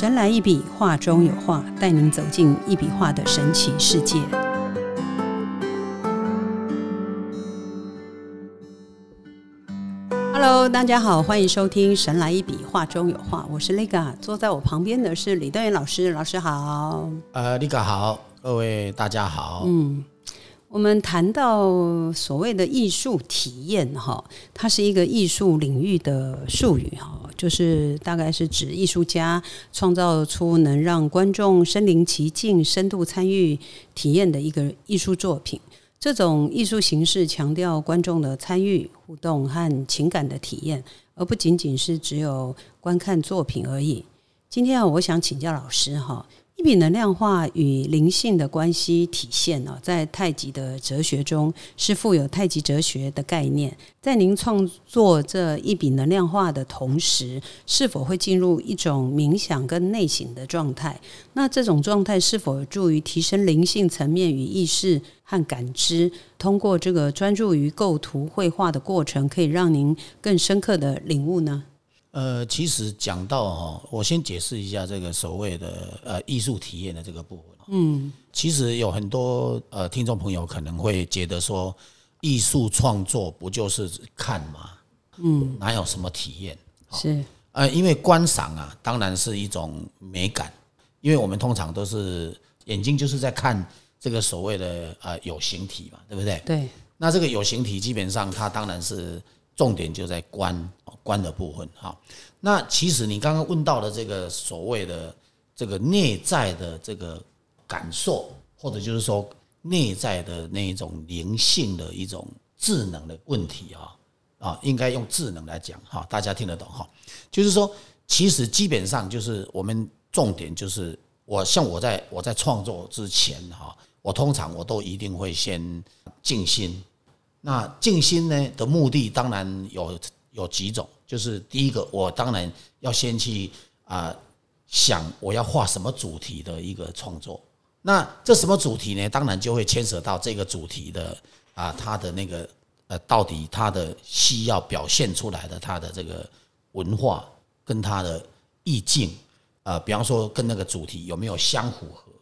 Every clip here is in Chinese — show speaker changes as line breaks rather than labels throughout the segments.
神来一笔，画中有画，带您走进一笔画的神奇世界。Hello，大家好，欢迎收听《神来一笔，画中有画》，我是 Liga，坐在我旁边的是李德元老师，老师好。
呃，Liga 好，各位大家好。
嗯，我们谈到所谓的艺术体验，哈，它是一个艺术领域的术语，哈。就是大概是指艺术家创造出能让观众身临其境、深度参与体验的一个艺术作品。这种艺术形式强调观众的参与、互动和情感的体验，而不仅仅是只有观看作品而已。今天啊，我想请教老师哈。一笔能量化与灵性的关系体现呢，在太极的哲学中是富有太极哲学的概念。在您创作这一笔能量化的同时，是否会进入一种冥想跟内省的状态？那这种状态是否有助于提升灵性层面与意识和感知？通过这个专注于构图绘画的过程，可以让您更深刻的领悟呢？
呃，其实讲到哈，我先解释一下这个所谓的呃艺术体验的这个部分。嗯，其实有很多呃听众朋友可能会觉得说，艺术创作不就是看吗？嗯，哪有什么体验？
是
呃，因为观赏啊，当然是一种美感，因为我们通常都是眼睛就是在看这个所谓的呃有形体嘛，对不对？
对。
那这个有形体基本上它当然是。重点就在观观的部分哈。那其实你刚刚问到的这个所谓的这个内在的这个感受，或者就是说内在的那一种灵性的一种智能的问题啊啊，应该用智能来讲哈，大家听得懂哈？就是说，其实基本上就是我们重点就是我像我在我在创作之前哈，我通常我都一定会先静心。那静心呢的目的当然有有几种，就是第一个，我当然要先去啊想我要画什么主题的一个创作。那这什么主题呢？当然就会牵扯到这个主题的啊，它的那个呃，到底它的需要表现出来的它的这个文化跟它的意境啊，比方说跟那个主题有没有相符合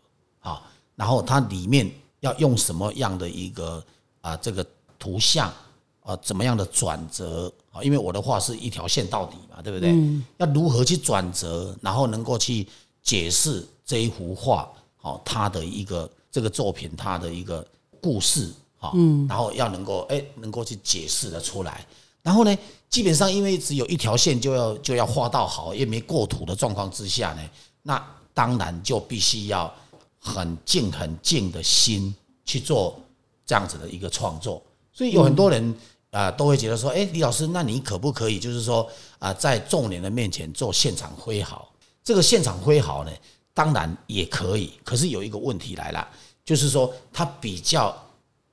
啊？然后它里面要用什么样的一个啊这个。图像啊，怎么样的转折啊？因为我的画是一条线到底嘛，对不对？要如何去转折，然后能够去解释这一幅画，好，它的一个这个作品，它的一个故事啊，然后要能够哎，能够去解释的出来。然后呢，基本上因为只有一条线，就要就要画到好，也没过图的状况之下呢，那当然就必须要很静很静的心去做这样子的一个创作。所以有很多人啊都会觉得说，哎，李老师，那你可不可以就是说啊，在众人的面前做现场挥毫？这个现场挥毫呢，当然也可以。可是有一个问题来了，就是说他比较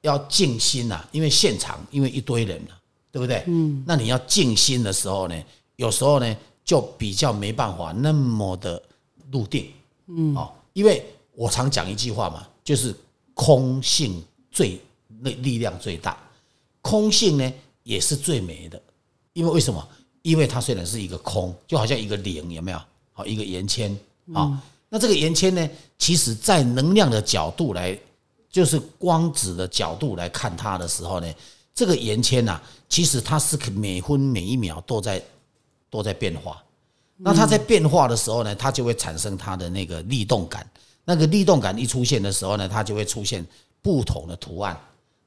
要静心呐，因为现场因为一堆人了，对不对？嗯。那你要静心的时候呢，有时候呢就比较没办法那么的入定。嗯。哦，因为我常讲一句话嘛，就是空性最那力量最大。空性呢也是最美的，因为为什么？因为它虽然是一个空，就好像一个零，有没有？好，一个圆圈啊。那这个圆圈呢，其实在能量的角度来，就是光子的角度来看它的时候呢，这个圆圈呐，其实它是每分每一秒都在都在变化。那它在变化的时候呢，它就会产生它的那个力动感。那个力动感一出现的时候呢，它就会出现不同的图案。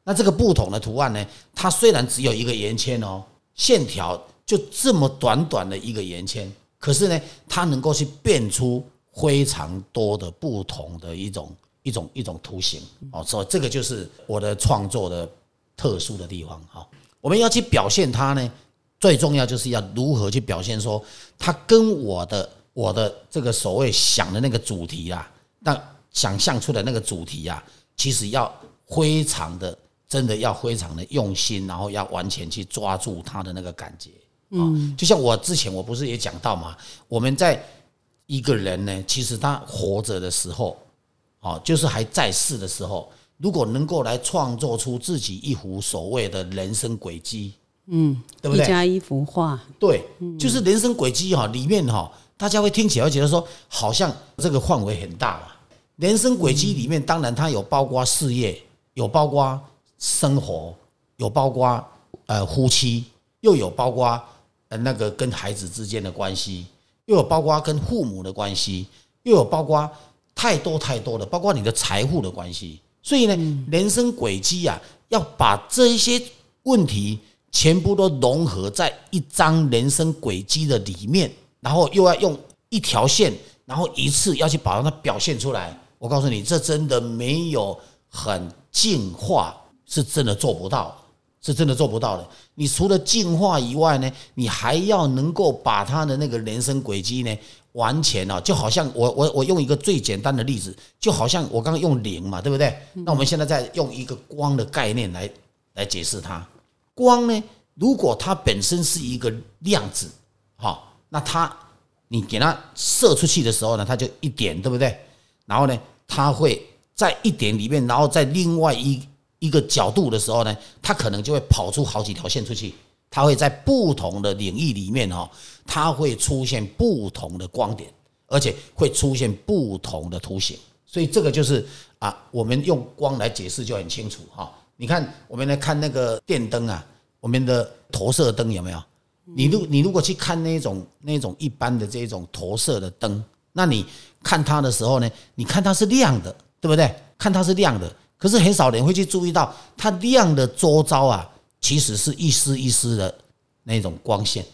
那这个不同的图案呢？它虽然只有一个圆圈哦，线条就这么短短的一个圆圈，可是呢，它能够去变出非常多的不同的一种一种一种图形哦。所以这个就是我的创作的特殊的地方哈。我们要去表现它呢，最重要就是要如何去表现说它跟我的我的这个所谓想的那个主题啊，但想象出的那个主题啊，其实要非常的。真的要非常的用心，然后要完全去抓住他的那个感觉。嗯，就像我之前我不是也讲到嘛，我们在一个人呢，其实他活着的时候，哦，就是还在世的时候，如果能够来创作出自己一幅所谓的人生轨迹，嗯，对不对？
加一幅画，
对，就是人生轨迹哈，里面哈大家会听起来会觉得说，好像这个范围很大嘛。人生轨迹里面，当然它有包括事业，有包括生活，有包括呃夫妻，又有包括呃那个跟孩子之间的关系，又有包括跟父母的关系，又有包括太多太多的，包括你的财富的关系。所以呢，人生轨迹啊，要把这一些问题全部都融合在一张人生轨迹的里面，然后又要用一条线，然后一次要去把它表现出来。我告诉你，这真的没有很进化，是真的做不到，是真的做不到的。你除了进化以外呢，你还要能够把他的那个人生轨迹呢。完全啊，就好像我我我用一个最简单的例子，就好像我刚刚用零嘛，对不对？那我们现在再用一个光的概念来来解释它。光呢，如果它本身是一个量子，好，那它你给它射出去的时候呢，它就一点，对不对？然后呢，它会在一点里面，然后在另外一一个角度的时候呢，它可能就会跑出好几条线出去。它会在不同的领域里面哈，它会出现不同的光点，而且会出现不同的图形。所以这个就是啊，我们用光来解释就很清楚哈。你看，我们来看那个电灯啊，我们的投射灯有没有？你如你如果去看那种那种一般的这种投射的灯，那你看它的时候呢，你看它是亮的，对不对？看它是亮的，可是很少人会去注意到它亮的周遭啊。其实是一丝一丝的那种光线，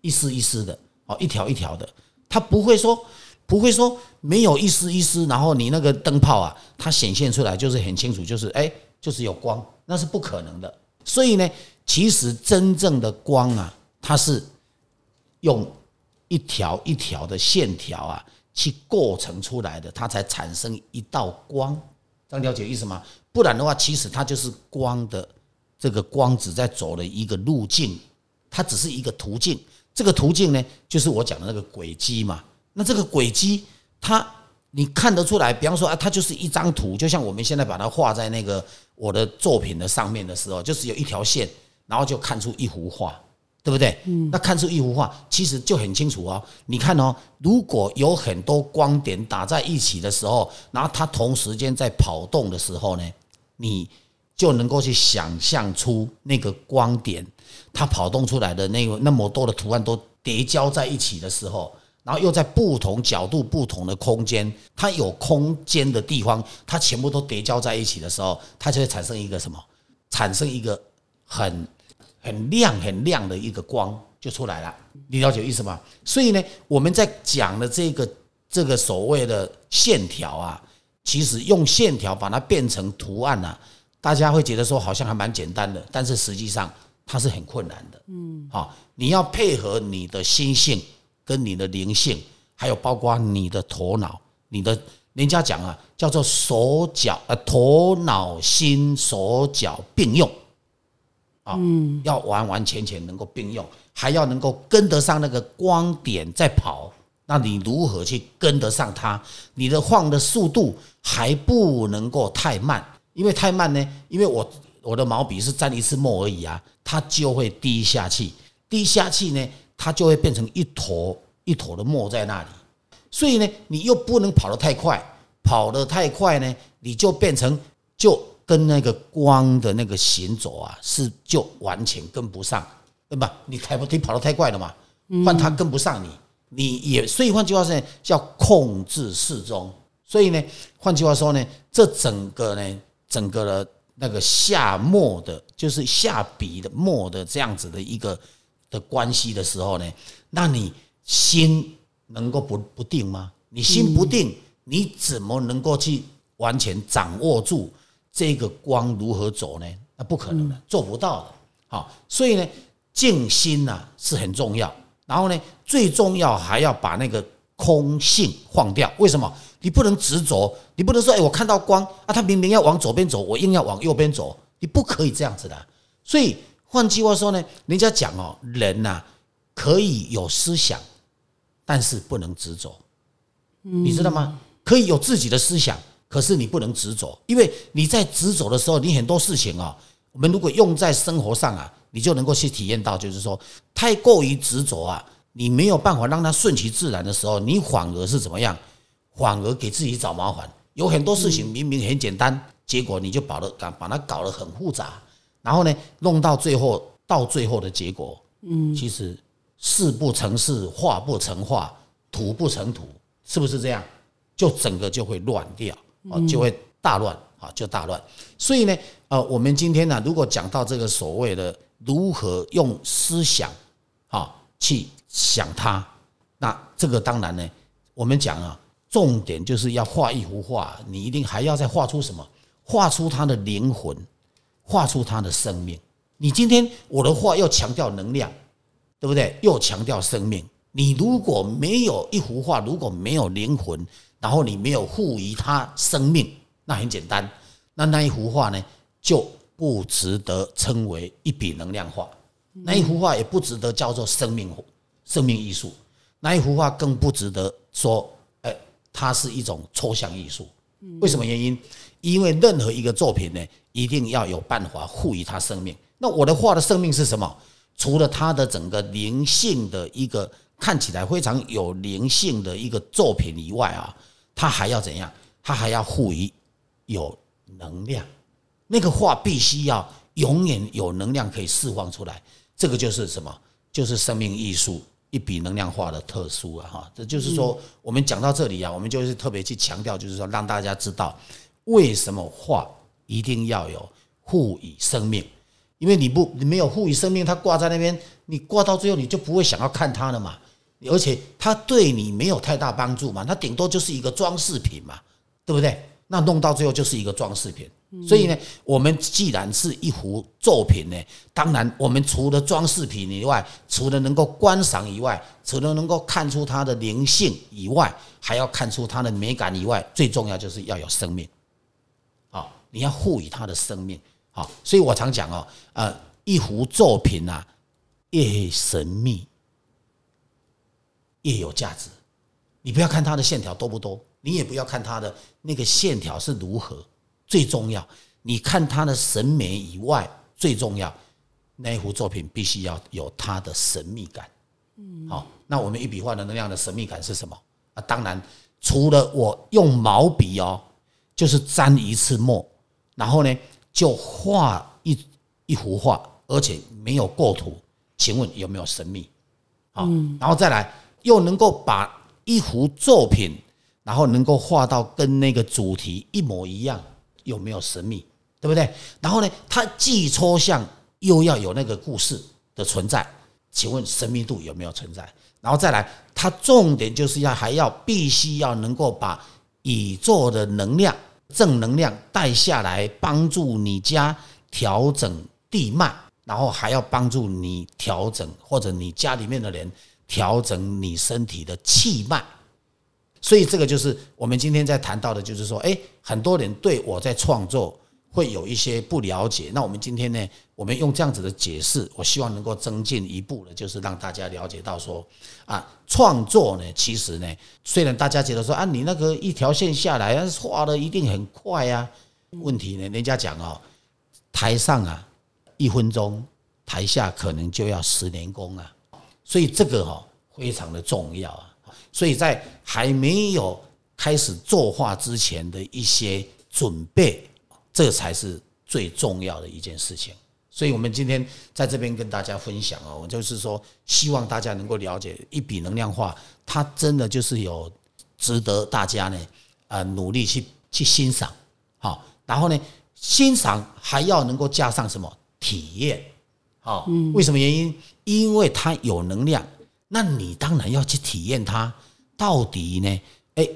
一丝一丝的哦，一条一条的，它不会说不会说没有一丝一丝，然后你那个灯泡啊，它显现出来就是很清楚，就是哎，就是有光，那是不可能的。所以呢，其实真正的光啊，它是用一条一条的线条啊去构成出来的，它才产生一道光。这样了解意思吗？不然的话，其实它就是光的。这个光子在走的一个路径，它只是一个途径。这个途径呢，就是我讲的那个轨迹嘛。那这个轨迹，它你看得出来，比方说啊，它就是一张图，就像我们现在把它画在那个我的作品的上面的时候，就是有一条线，然后就看出一幅画，对不对？嗯。那看出一幅画，其实就很清楚哦。你看哦，如果有很多光点打在一起的时候，然后它同时间在跑动的时候呢，你。就能够去想象出那个光点，它跑动出来的那个那么多的图案都叠交在一起的时候，然后又在不同角度、不同的空间，它有空间的地方，它全部都叠交在一起的时候，它就会产生一个什么？产生一个很很亮、很亮的一个光就出来了。你了解意思吗？所以呢，我们在讲的这个这个所谓的线条啊，其实用线条把它变成图案啊。大家会觉得说好像还蛮简单的，但是实际上它是很困难的。嗯，好，你要配合你的心性跟你的灵性，还有包括你的头脑，你的人家讲啊，叫做手脚呃头脑心手脚并用啊，要完完全全能够并用，还要能够跟得上那个光点在跑。那你如何去跟得上它？你的晃的速度还不能够太慢。因为太慢呢，因为我我的毛笔是沾一次墨而已啊，它就会滴下去，滴下去呢，它就会变成一坨一坨的墨在那里。所以呢，你又不能跑得太快，跑得太快呢，你就变成就跟那个光的那个行走啊，是就完全跟不上，对吧？你太不，你跑得太快了嘛，换它跟不上你，你也所以换句话说，叫控制适中。所以呢，换句话说呢，这整个呢。整个的那个下墨的，就是下笔的墨的这样子的一个的关系的时候呢，那你心能够不不定吗？你心不定，你怎么能够去完全掌握住这个光如何走呢？那不可能的，做不到的。好，所以呢，静心呐是很重要。然后呢，最重要还要把那个空性放掉。为什么？你不能执着，你不能说，哎，我看到光啊，它明明要往左边走，我硬要往右边走，你不可以这样子的。所以换句话说呢，人家讲哦，人呐可以有思想，但是不能执着，你知道吗？可以有自己的思想，可是你不能执着，因为你在执着的时候，你很多事情啊，我们如果用在生活上啊，你就能够去体验到，就是说太过于执着啊，你没有办法让它顺其自然的时候，你反而是怎么样？反而给自己找麻烦。有很多事情明明很简单，结果你就把它把它搞得很复杂，然后呢，弄到最后，到最后的结果，嗯，其实事不成事，画不成画，土不成土，是不是这样？就整个就会乱掉啊，就会大乱啊，就大乱。所以呢，呃，我们今天呢，如果讲到这个所谓的如何用思想啊去想它，那这个当然呢，我们讲啊。重点就是要画一幅画，你一定还要再画出什么？画出它的灵魂，画出它的生命。你今天我的画又强调能量，对不对？又强调生命。你如果没有一幅画，如果没有灵魂，然后你没有赋予它生命，那很简单，那那一幅画呢就不值得称为一笔能量画。那一幅画也不值得叫做生命生命艺术。那一幅画更不值得说。它是一种抽象艺术，为什么原因？因为任何一个作品呢，一定要有办法赋予它生命。那我的画的生命是什么？除了它的整个灵性的一个看起来非常有灵性的一个作品以外啊，它还要怎样？它还要赋予有能量。那个画必须要永远有能量可以释放出来。这个就是什么？就是生命艺术。一笔能量化的特殊啊，哈，这就是说，我们讲到这里啊，我们就是特别去强调，就是说，让大家知道为什么画一定要有赋予生命，因为你不你没有赋予生命，它挂在那边，你挂到最后你就不会想要看它了嘛，而且它对你没有太大帮助嘛，它顶多就是一个装饰品嘛，对不对？那弄到最后就是一个装饰品。所以呢，我们既然是一幅作品呢，当然我们除了装饰品以外，除了能够观赏以外，除了能够看出它的灵性以外，还要看出它的美感以外，最重要就是要有生命。好，你要赋予它的生命。好，所以我常讲哦，呃，一幅作品啊，越神秘越有价值。你不要看它的线条多不多，你也不要看它的那个线条是如何。最重要，你看它的审美以外，最重要那一幅作品必须要有它的神秘感。嗯，好，那我们一笔画的能量的神秘感是什么？啊，当然除了我用毛笔哦，就是沾一次墨，然后呢就画一一幅画，而且没有构图，请问有没有神秘？好，然后再来又能够把一幅作品，然后能够画到跟那个主题一模一样。有没有神秘，对不对？然后呢，它既抽象又要有那个故事的存在，请问神秘度有没有存在？然后再来，它重点就是要还要必须要能够把宇宙的能量、正能量带下来，帮助你家调整地脉，然后还要帮助你调整或者你家里面的人调整你身体的气脉。所以这个就是我们今天在谈到的，就是说，哎，很多人对我在创作会有一些不了解。那我们今天呢，我们用这样子的解释，我希望能够增进一步的，就是让大家了解到说，啊，创作呢，其实呢，虽然大家觉得说，啊，你那个一条线下来，画的一定很快呀，问题呢，人家讲哦，台上啊一分钟，台下可能就要十年功啊，所以这个哈非常的重要啊。所以在还没有开始作画之前的一些准备，这才是最重要的一件事情。所以，我们今天在这边跟大家分享哦，就是说，希望大家能够了解一笔能量画，它真的就是有值得大家呢，呃，努力去去欣赏，好，然后呢，欣赏还要能够加上什么体验，好，为什么原因？因为它有能量。那你当然要去体验它到底呢？哎，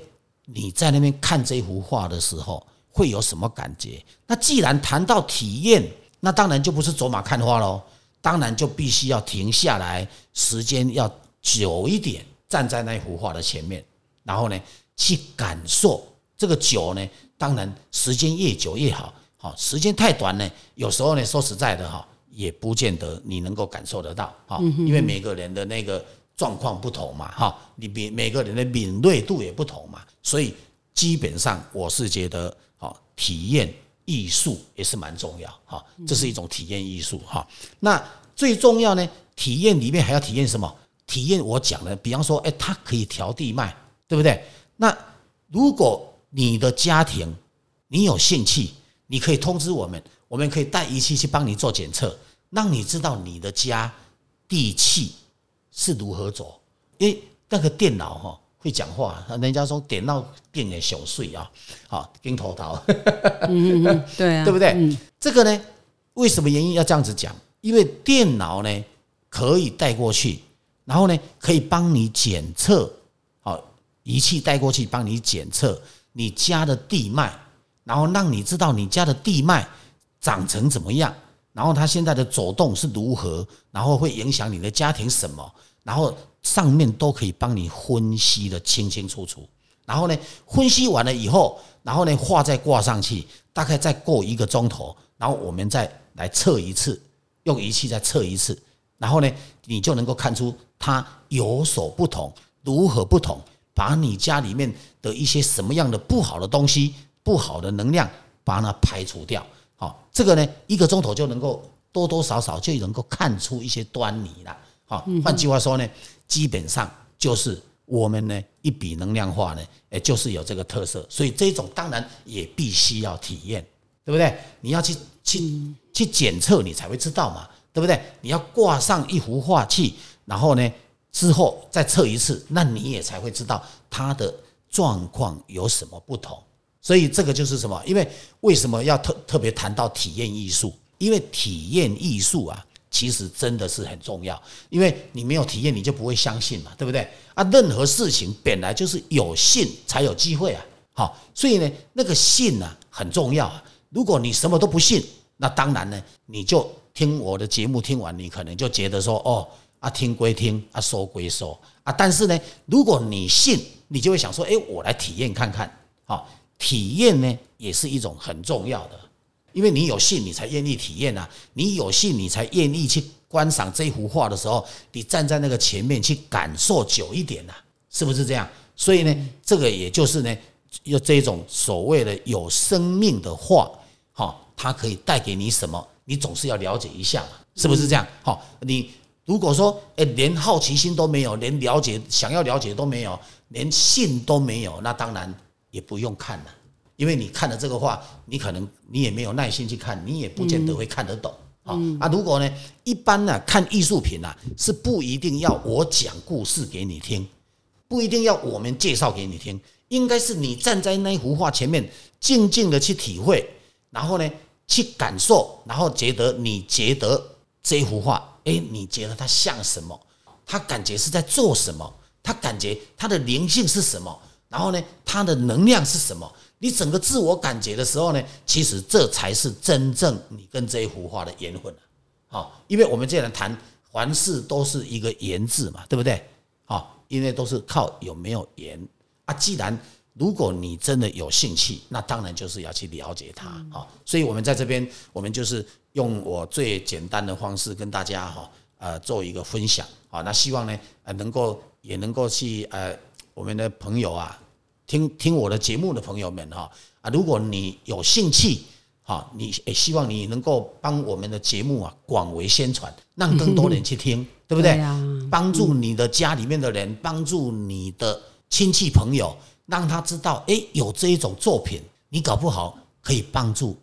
你在那边看这幅画的时候会有什么感觉？那既然谈到体验，那当然就不是走马看花喽，当然就必须要停下来，时间要久一点，站在那幅画的前面，然后呢去感受这个久呢，当然时间越久越好，好时间太短呢，有时候呢说实在的哈，也不见得你能够感受得到哈，因为每个人的那个。状况不同嘛，哈，你每每个人的敏锐度也不同嘛，所以基本上我是觉得，哈，体验艺术也是蛮重要，哈，这是一种体验艺术，哈。那最重要呢，体验里面还要体验什么？体验我讲的，比方说，哎，它可以调地脉，对不对？那如果你的家庭你有兴趣，你可以通知我们，我们可以带仪器去帮你做检测，让你知道你的家地气是如何走。因为那个电脑哈会讲话，人家说电脑变得小碎啊，好跟头头，
嗯嗯，对啊，
对不对？这个呢，为什么原因要这样子讲？因为电脑呢可以带过去，然后呢可以帮你检测，好仪器带过去帮你检测你家的地脉。然后让你知道你家的地脉长成怎么样，然后它现在的走动是如何，然后会影响你的家庭什么，然后上面都可以帮你分析的清清楚楚。然后呢，分析完了以后，然后呢画再挂上去，大概再过一个钟头，然后我们再来测一次，用仪器再测一次，然后呢你就能够看出它有所不同，如何不同，把你家里面的一些什么样的不好的东西。不好的能量，把它排除掉。好，这个呢，一个钟头就能够多多少少就能够看出一些端倪了。好，换句话说呢，基本上就是我们呢一笔能量化呢，哎，就是有这个特色。所以这种当然也必须要体验，对不对？你要去去去检测，你才会知道嘛，对不对？你要挂上一幅画去，然后呢之后再测一次，那你也才会知道它的状况有什么不同。所以这个就是什么？因为为什么要特特别谈到体验艺术？因为体验艺术啊，其实真的是很重要。因为你没有体验，你就不会相信嘛，对不对？啊，任何事情本来就是有信才有机会啊。好，所以呢，那个信呢很重要。如果你什么都不信，那当然呢，你就听我的节目听完，你可能就觉得说，哦，啊，听归听，啊，说归说，啊，但是呢，如果你信，你就会想说，哎，我来体验看看，好。体验呢，也是一种很重要的，因为你有信，你才愿意体验啊。你有信，你才愿意去观赏这幅画的时候，你站在那个前面去感受久一点呐，是不是这样？所以呢，这个也就是呢，有这种所谓的有生命的画，哈，它可以带给你什么？你总是要了解一下嘛，是不是这样？好，你如果说诶，连好奇心都没有，连了解想要了解都没有，连信都没有，那当然。也不用看了，因为你看了这个话，你可能你也没有耐心去看，你也不见得会看得懂。好啊，如果呢，一般呢看艺术品啊，是不一定要我讲故事给你听，不一定要我们介绍给你听，应该是你站在那幅画前面，静静的去体会，然后呢去感受，然后觉得你觉得这幅画，哎，你觉得它像什么？它感觉是在做什么？它感觉它的灵性是什么？然后呢，它的能量是什么？你整个自我感觉的时候呢，其实这才是真正你跟这一幅画的缘分好，因为我们既然谈凡事都是一个缘字嘛，对不对？好，因为都是靠有没有缘啊。既然如果你真的有兴趣，那当然就是要去了解它。好，所以我们在这边，我们就是用我最简单的方式跟大家哈呃做一个分享。好，那希望呢呃能够也能够去呃我们的朋友啊。听听我的节目的朋友们哈啊，如果你有兴趣哈，你也希望你能够帮我们的节目啊广为宣传，让更多人去听，对不对？帮助你的家里面的人，帮助你的亲戚朋友，让他知道，哎，有这一种作品，你搞不好可以帮助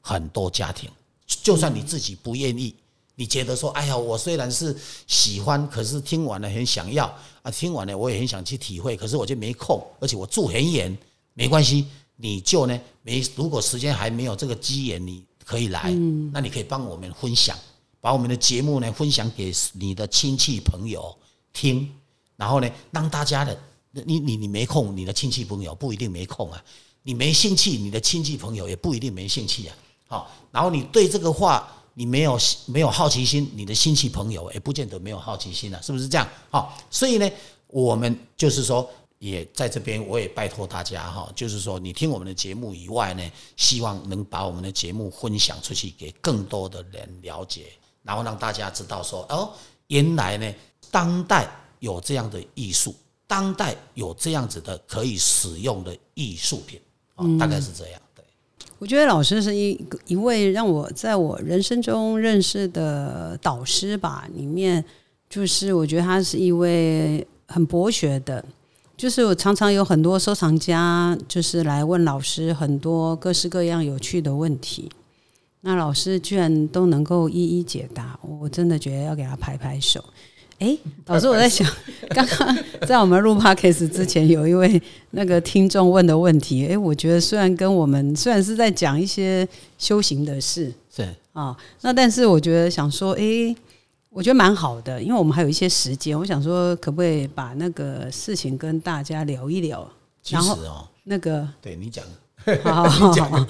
很多家庭，就算你自己不愿意。你觉得说，哎呀，我虽然是喜欢，可是听完了很想要啊，听完了我也很想去体会，可是我就没空，而且我住很远，没关系，你就呢没，如果时间还没有这个机缘，你可以来，那你可以帮我们分享，把我们的节目呢分享给你的亲戚朋友听，然后呢让大家的，你你你没空，你的亲戚朋友不一定没空啊，你没兴趣，你的亲戚朋友也不一定没兴趣啊，好，然后你对这个话。你没有没有好奇心，你的亲戚朋友也不见得没有好奇心了，是不是这样？好，所以呢，我们就是说，也在这边，我也拜托大家哈，就是说，你听我们的节目以外呢，希望能把我们的节目分享出去，给更多的人了解，然后让大家知道说，哦，原来呢，当代有这样的艺术，当代有这样子的可以使用的艺术品，啊，大概是这样。
我觉得老师是一一位让我在我人生中认识的导师吧，里面就是我觉得他是一位很博学的，就是我常常有很多收藏家就是来问老师很多各式各样有趣的问题，那老师居然都能够一一解答，我真的觉得要给他拍拍手。哎，老师，我在想，刚刚在我们录 podcast 之前，有一位那个听众问的问题，哎，我觉得虽然跟我们虽然是在讲一些修行的事，
是
啊，那但是我觉得想说，哎，我觉得蛮好的，因为我们还有一些时间，我想说，可不可以把那个事情跟大家聊一聊？
其实哦，
那个
对你讲，
好好好，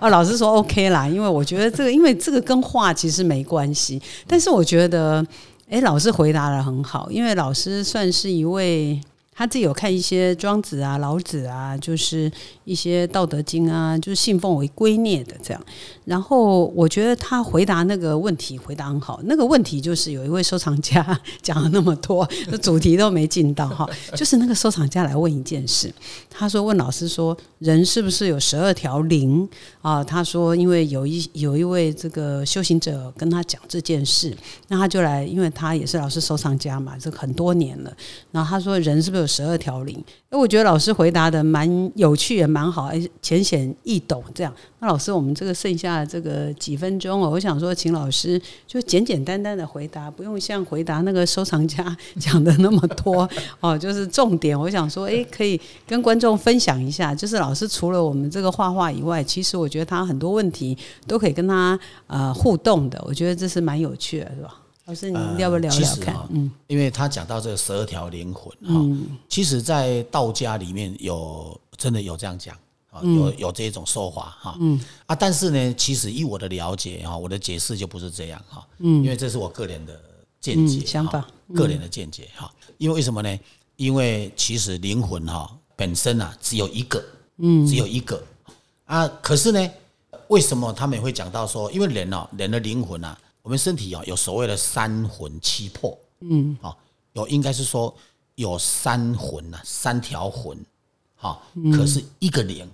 啊，老师说 OK 啦，因为我觉得这个，因为这个跟话其实没关系，但是我觉得。哎，老师回答的很好，因为老师算是一位。他自己有看一些庄子啊、老子啊，就是一些道德经啊，就是信奉为圭臬的这样。然后我觉得他回答那个问题回答很好。那个问题就是有一位收藏家 讲了那么多，主题都没进到哈。就是那个收藏家来问一件事，他说问老师说，人是不是有十二条灵啊？他说因为有一有一位这个修行者跟他讲这件事，那他就来，因为他也是老师收藏家嘛，这很多年了。然后他说人是不是有？十二条灵，哎，我觉得老师回答的蛮有趣，也蛮好，哎，浅显易懂。这样，那老师，我们这个剩下这个几分钟哦，我想说，请老师就简简单单的回答，不用像回答那个收藏家 讲的那么多 哦。就是重点，我想说，哎，可以跟观众分享一下。就是老师除了我们这个画画以外，其实我觉得他很多问题都可以跟他呃互动的，我觉得这是蛮有趣的，是吧？老师，你要不要聊聊看？
嗯，因为他讲到这个十二条灵魂哈，其实，在道家里面有真的有这样讲啊，有有这种说法哈。嗯啊，但是呢，其实以我的了解哈，我的解释就不是这样哈。嗯，因为这是我个人的见解
想法，
个人的见解哈。因为为什么呢？因为其实灵魂哈本身啊只有一个，嗯，只有一个啊。可是呢，为什么他们会讲到说，因为人哦，人的灵魂啊。我们身体啊，有所谓的三魂七魄，嗯，啊，有应该是说有三魂呐，三条魂，好，可是一个灵，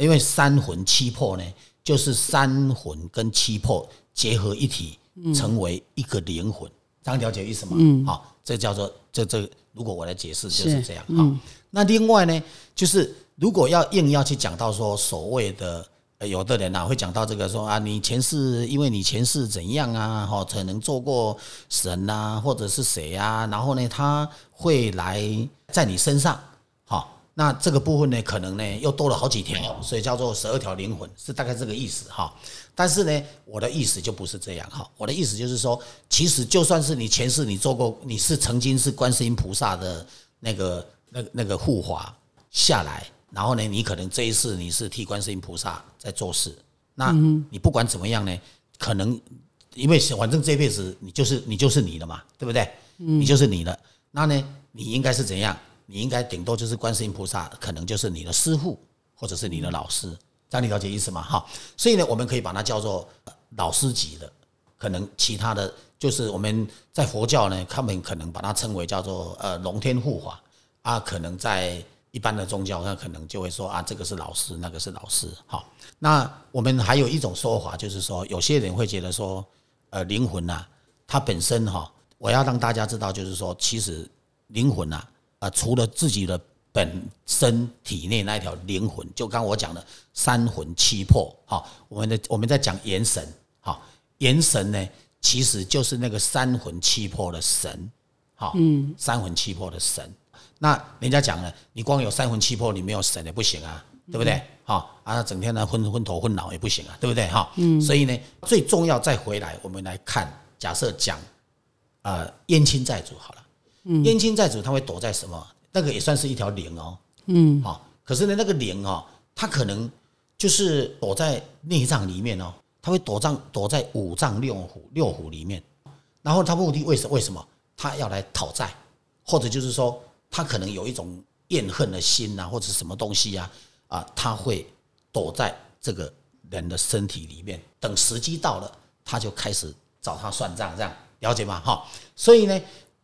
因为三魂七魄呢，就是三魂跟七魄结合一体，成为一个灵魂，这样了解意思吗？嗯，好，这叫做这这，如果我来解释就是这样，好，那另外呢，就是如果要硬要去讲到说所谓的。有的人呐会讲到这个说啊，你前世因为你前世怎样啊，哈，可能做过神呐，或者是谁啊，然后呢，他会来在你身上，好，那这个部分呢，可能呢又多了好几条，所以叫做十二条灵魂，是大概这个意思哈。但是呢，我的意思就不是这样哈，我的意思就是说，其实就算是你前世你做过，你是曾经是观世音菩萨的那个那那个护法下来。然后呢，你可能这一世你是替观世音菩萨在做事，那你不管怎么样呢，可能因为反正这辈子你就是你就是你的嘛，对不对？你就是你的，那呢，你应该是怎样？你应该顶多就是观世音菩萨，可能就是你的师父或者是你的老师，这样你了解意思吗？哈，所以呢，我们可以把它叫做老师级的，可能其他的就是我们在佛教呢，他们可能把它称为叫做呃龙天护法啊，可能在。一般的宗教，那可能就会说啊，这个是老师，那个是老师。好，那我们还有一种说法，就是说，有些人会觉得说，呃，灵魂呐，它本身哈，我要让大家知道，就是说，其实灵魂呐，除了自己的本身体内那一条灵魂，就刚我讲的三魂七魄，哈，我们的我们在讲元神，哈，元神呢，其实就是那个三魂七魄的神，好，嗯，三魂七魄的神。那人家讲了，你光有三魂七魄，你没有神也不行啊，对不对？哈啊，整天呢昏昏头昏脑也不行啊，对不对？哈，嗯，所以呢，最重要再回来，我们来看，假设讲，呃，冤亲债主好了，嗯，冤亲债主他会躲在什么？那个也算是一条灵哦，嗯，好，可是呢，那个灵哦，他可能就是躲在内脏里面哦，他会躲藏躲在五脏六腑六腑里面，然后他目的为什为什么？他要来讨债，或者就是说。他可能有一种怨恨的心呐，或者什么东西呀，啊，他会躲在这个人的身体里面，等时机到了，他就开始找他算账，这样了解吗？哈，所以呢，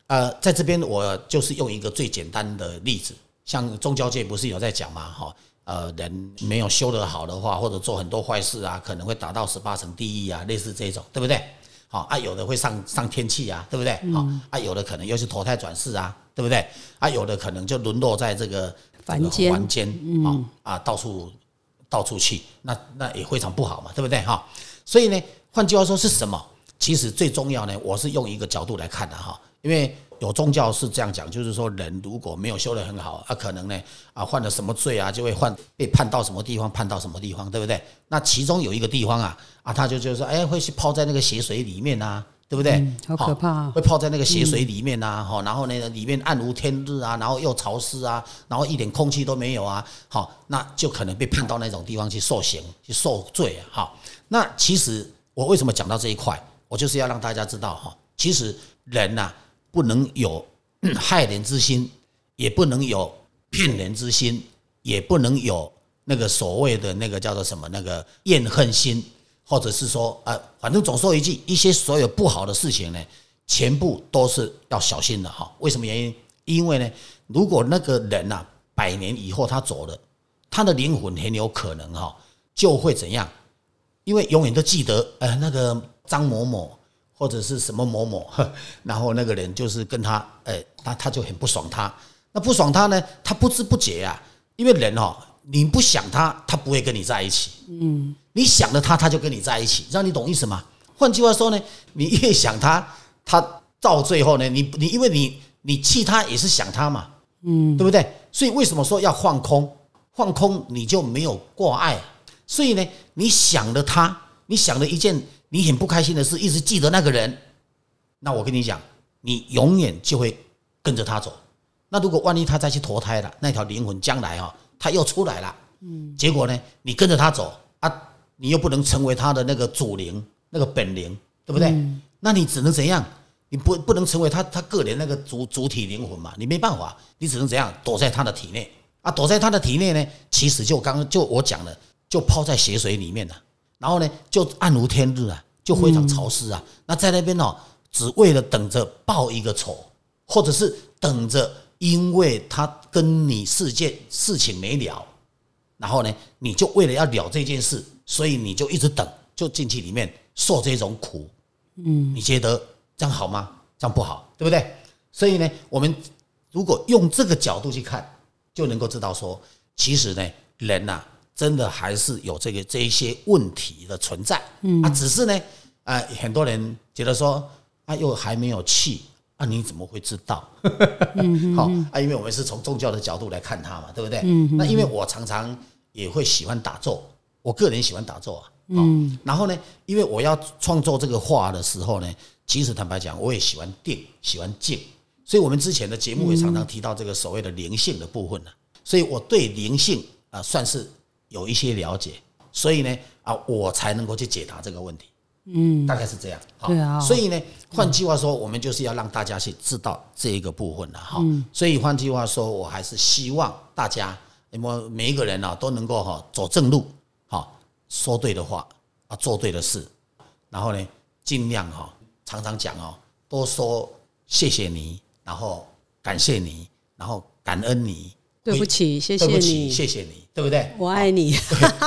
呃，在这边我就是用一个最简单的例子，像宗教界不是有在讲嘛，哈，呃，人没有修得好的话，或者做很多坏事啊，可能会达到十八层地狱啊，类似这种，对不对？好啊，有的会上上天气啊，对不对？好啊，有的可能又是投胎转世啊，对不对？啊，有的可能就沦落在这个
凡间
凡间啊啊，到处到处去，那那也非常不好嘛，对不对？哈，所以呢，换句话说是什么？其实最重要呢，我是用一个角度来看的哈，因为有宗教是这样讲，就是说人如果没有修得很好，啊，可能呢啊犯了什么罪啊，就会犯被判到什么地方，判到什么地方，对不对？那其中有一个地方啊啊，他就就是说，哎，会去泡在那个血水里面啊，对不对？
好可怕啊
会泡在那个血水里面呐、哈、然后呢，里面暗无天日啊，然后又潮湿啊，然后一点空气都没有啊，好，那就可能被判到那种地方去受刑、去受罪啊，哈。那其实我为什么讲到这一块，我就是要让大家知道哈，其实人呐、不能有害人之心，也不能有骗人之心，也不能有那个所谓的那个叫做什么那个怨恨心，或者是说啊、呃反正总说一句，一些所有不好的事情呢，全部都是要小心的哈。为什么原因？因为呢，如果那个人呐、百年以后他走了，他的灵魂很有可能哈就会怎样？因为永远都记得，呃，那个张某某或者是什么某某，然后那个人就是跟他，哎，他他就很不爽他，那不爽他呢，他不知不觉啊，因为人哦，你不想他，他不会跟你在一起，嗯，你想了他，他就跟你在一起，让你懂意思吗？换句话说呢，你越想他，他到最后呢，你你因为你你气他也是想他嘛，嗯，对不对？所以为什么说要放空？放空你就没有挂碍。所以呢，你想了他，你想了一件你很不开心的事，一直记得那个人，那我跟你讲，你永远就会跟着他走。那如果万一他再去投胎了，那条灵魂将来啊、他又出来了，嗯，结果呢，你跟着他走啊，你又不能成为他的那个主灵、那个本灵，对不对？那你只能怎样？你不不能成为他他个人那个主主体灵魂嘛？你没办法，你只能怎样躲在他的体内啊？躲在他的体内呢，其实就刚刚就我讲的，就泡在血水里面了，然后呢，就暗无天日啊，就非常潮湿啊。那在那边哦，只为了等着报一个仇，或者是等着，因为他跟你事件事情没了，然后呢，你就为了要了这件事，所以你就一直等，就进去里面受这种苦。嗯，你觉得这样好吗？这样不好，对不对？所以呢，我们如果用这个角度去看，就能够知道说，其实呢，人呐、真的还是有这个这一些问题的存在。嗯，啊，只是呢，啊、很多人觉得说，啊，又还没有气，啊，你怎么会知道？好啊，因为我们是从宗教的角度来看它嘛，对不对？那因为我常常也会喜欢打坐，我个人喜欢打坐啊。嗯，然后呢，因为我要创作这个画的时候呢，其实坦白讲，我也喜欢定，喜欢静，所以我们之前的节目也常常提到这个所谓的灵性的部分呢、所以我对灵性啊、算是有一些了解，所以呢啊，我才能够去解答这个问题。嗯，大概是这样。好
对啊
所以呢，换句话说，我们就是要让大家去知道这一个部分了哈。所以换句话说，我还是希望大家，那么每一个人啊都能够哈走正路，哈说对的话啊，做对的事，然后呢，尽量哈常常讲哦，多说谢谢你，然后感谢你，然后感恩你，
对不起，谢谢你，
谢谢你，对不对？
我爱你，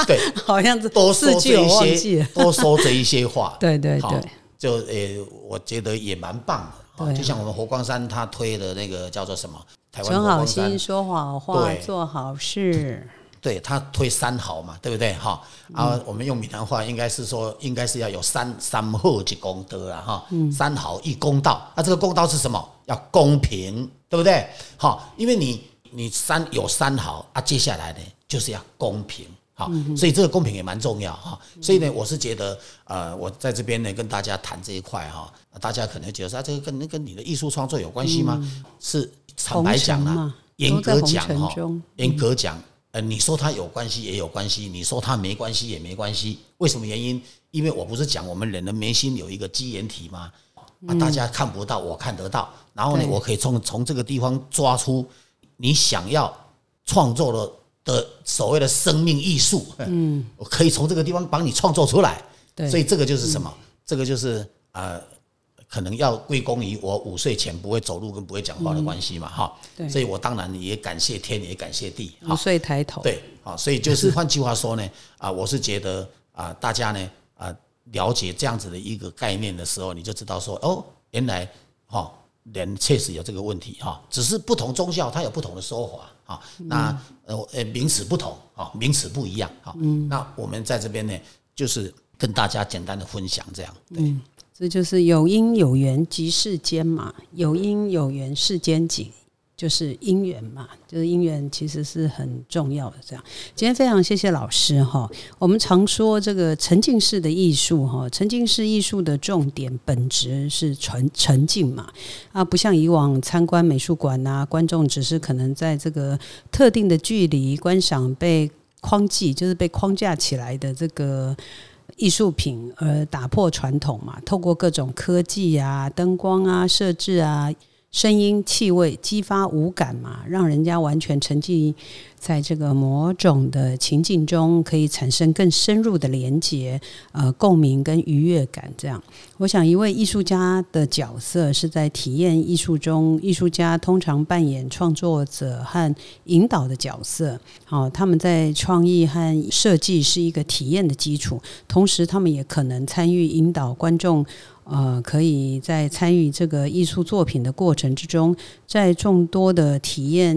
对，
好像是
多说这一些多说这一些话，
对对对，
就呃，我觉得也蛮棒的。
对啊
就像我们佛光山他推的那个叫做什么？台湾
存好
佛光山
心，，说好话，做好事。
对他推三好嘛，对不对？哈啊，我们用闽南话应该是说，应该是要有三三好一功德啊，哈，三好一公道。那这个公道是什么？要公平，对不对？好，因为你你三有三好啊，接下来呢就是要公平。好，所以这个公平也蛮重要哈。所以呢，我是觉得，呃，我在这边呢跟大家谈这一块哈，大家可能觉得说，啊这个跟跟你的艺术创作有关系吗？是坦白讲啦严格讲哈，严格讲，呃，你说它有关系也有关系，你说它没关系也没关系。为什么原因？因为我不是讲我们人的眉心有一个基岩体吗？啊，大家看不到，我看得到。然后呢，我可以从从这个地方抓出你想要创作的的所谓的生命艺术。嗯，我可以从这个地方帮你创作出来。
对
所以这个就是什么？这个就是呃，可能要归功于我五岁前不会走路跟不会讲话的关系嘛，哈、
对
所以我当然也感谢天，也感谢地，
五岁抬头，
对，啊，所以就是换句话说呢，啊，我是觉得啊，大家呢，啊，了解这样子的一个概念的时候，你就知道说，哦，原来哈人确实有这个问题哈，只是不同宗教它有不同的说法啊。那呃呃名词不同啊，名词不一样啊。那我们在这边呢，就是跟大家简单的分享这样。对，
这就是有因有缘即世间嘛，有因有缘世间景。就是因缘嘛，就是因缘其实是很重要的。这样，今天非常谢谢老师哈。我们常说这个沉浸式的艺术哈，沉浸式艺术的重点本质是沉沉浸嘛啊，不像以往参观美术馆呐，观众只是可能在这个特定的距离观赏被框记，就是被框架起来的这个艺术品，而打破传统嘛，透过各种科技啊、灯光啊、设置啊。声音、气味激发五感嘛，让人家完全沉浸在这个某种的情境中，可以产生更深入的连接、呃共鸣跟愉悦感。这样，我想一位艺术家的角色是在体验艺术中，艺术家通常扮演创作者和引导的角色。好，他们在创意和设计是一个体验的基础，同时他们也可能参与引导观众。呃，可以在参与这个艺术作品的过程之中，在众多的体验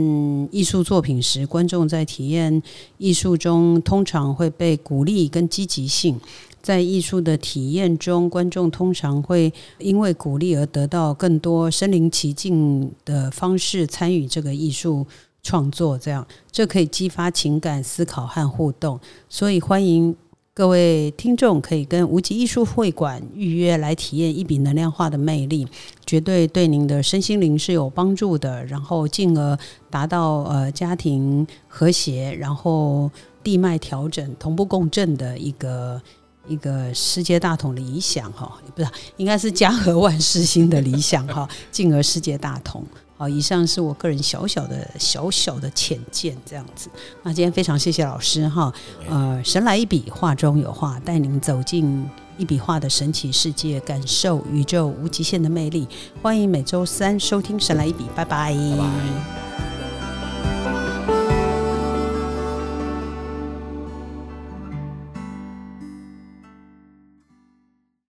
艺术作品时，观众在体验艺术中通常会被鼓励跟积极性。在艺术的体验中，观众通常会因为鼓励而得到更多身临其境的方式参与这个艺术创作。这样，这可以激发情感、思考和互动。所以，欢迎。各位听众可以跟无极艺术会馆预约来体验一笔能量化的魅力，绝对对您的身心灵是有帮助的，然后进而达到呃家庭和谐，然后地脉调整、同步共振的一个一个世界大同理想哈，不是应该是家和万事兴的理想哈，进而世界大同。好，以上是我个人小小的小小的浅见，这样子。那今天非常谢谢老师哈，呃，神来一笔，画中有画，带您走进一笔画的神奇世界，感受宇宙无极限的魅力。欢迎每周三收听《神来一笔》，拜拜。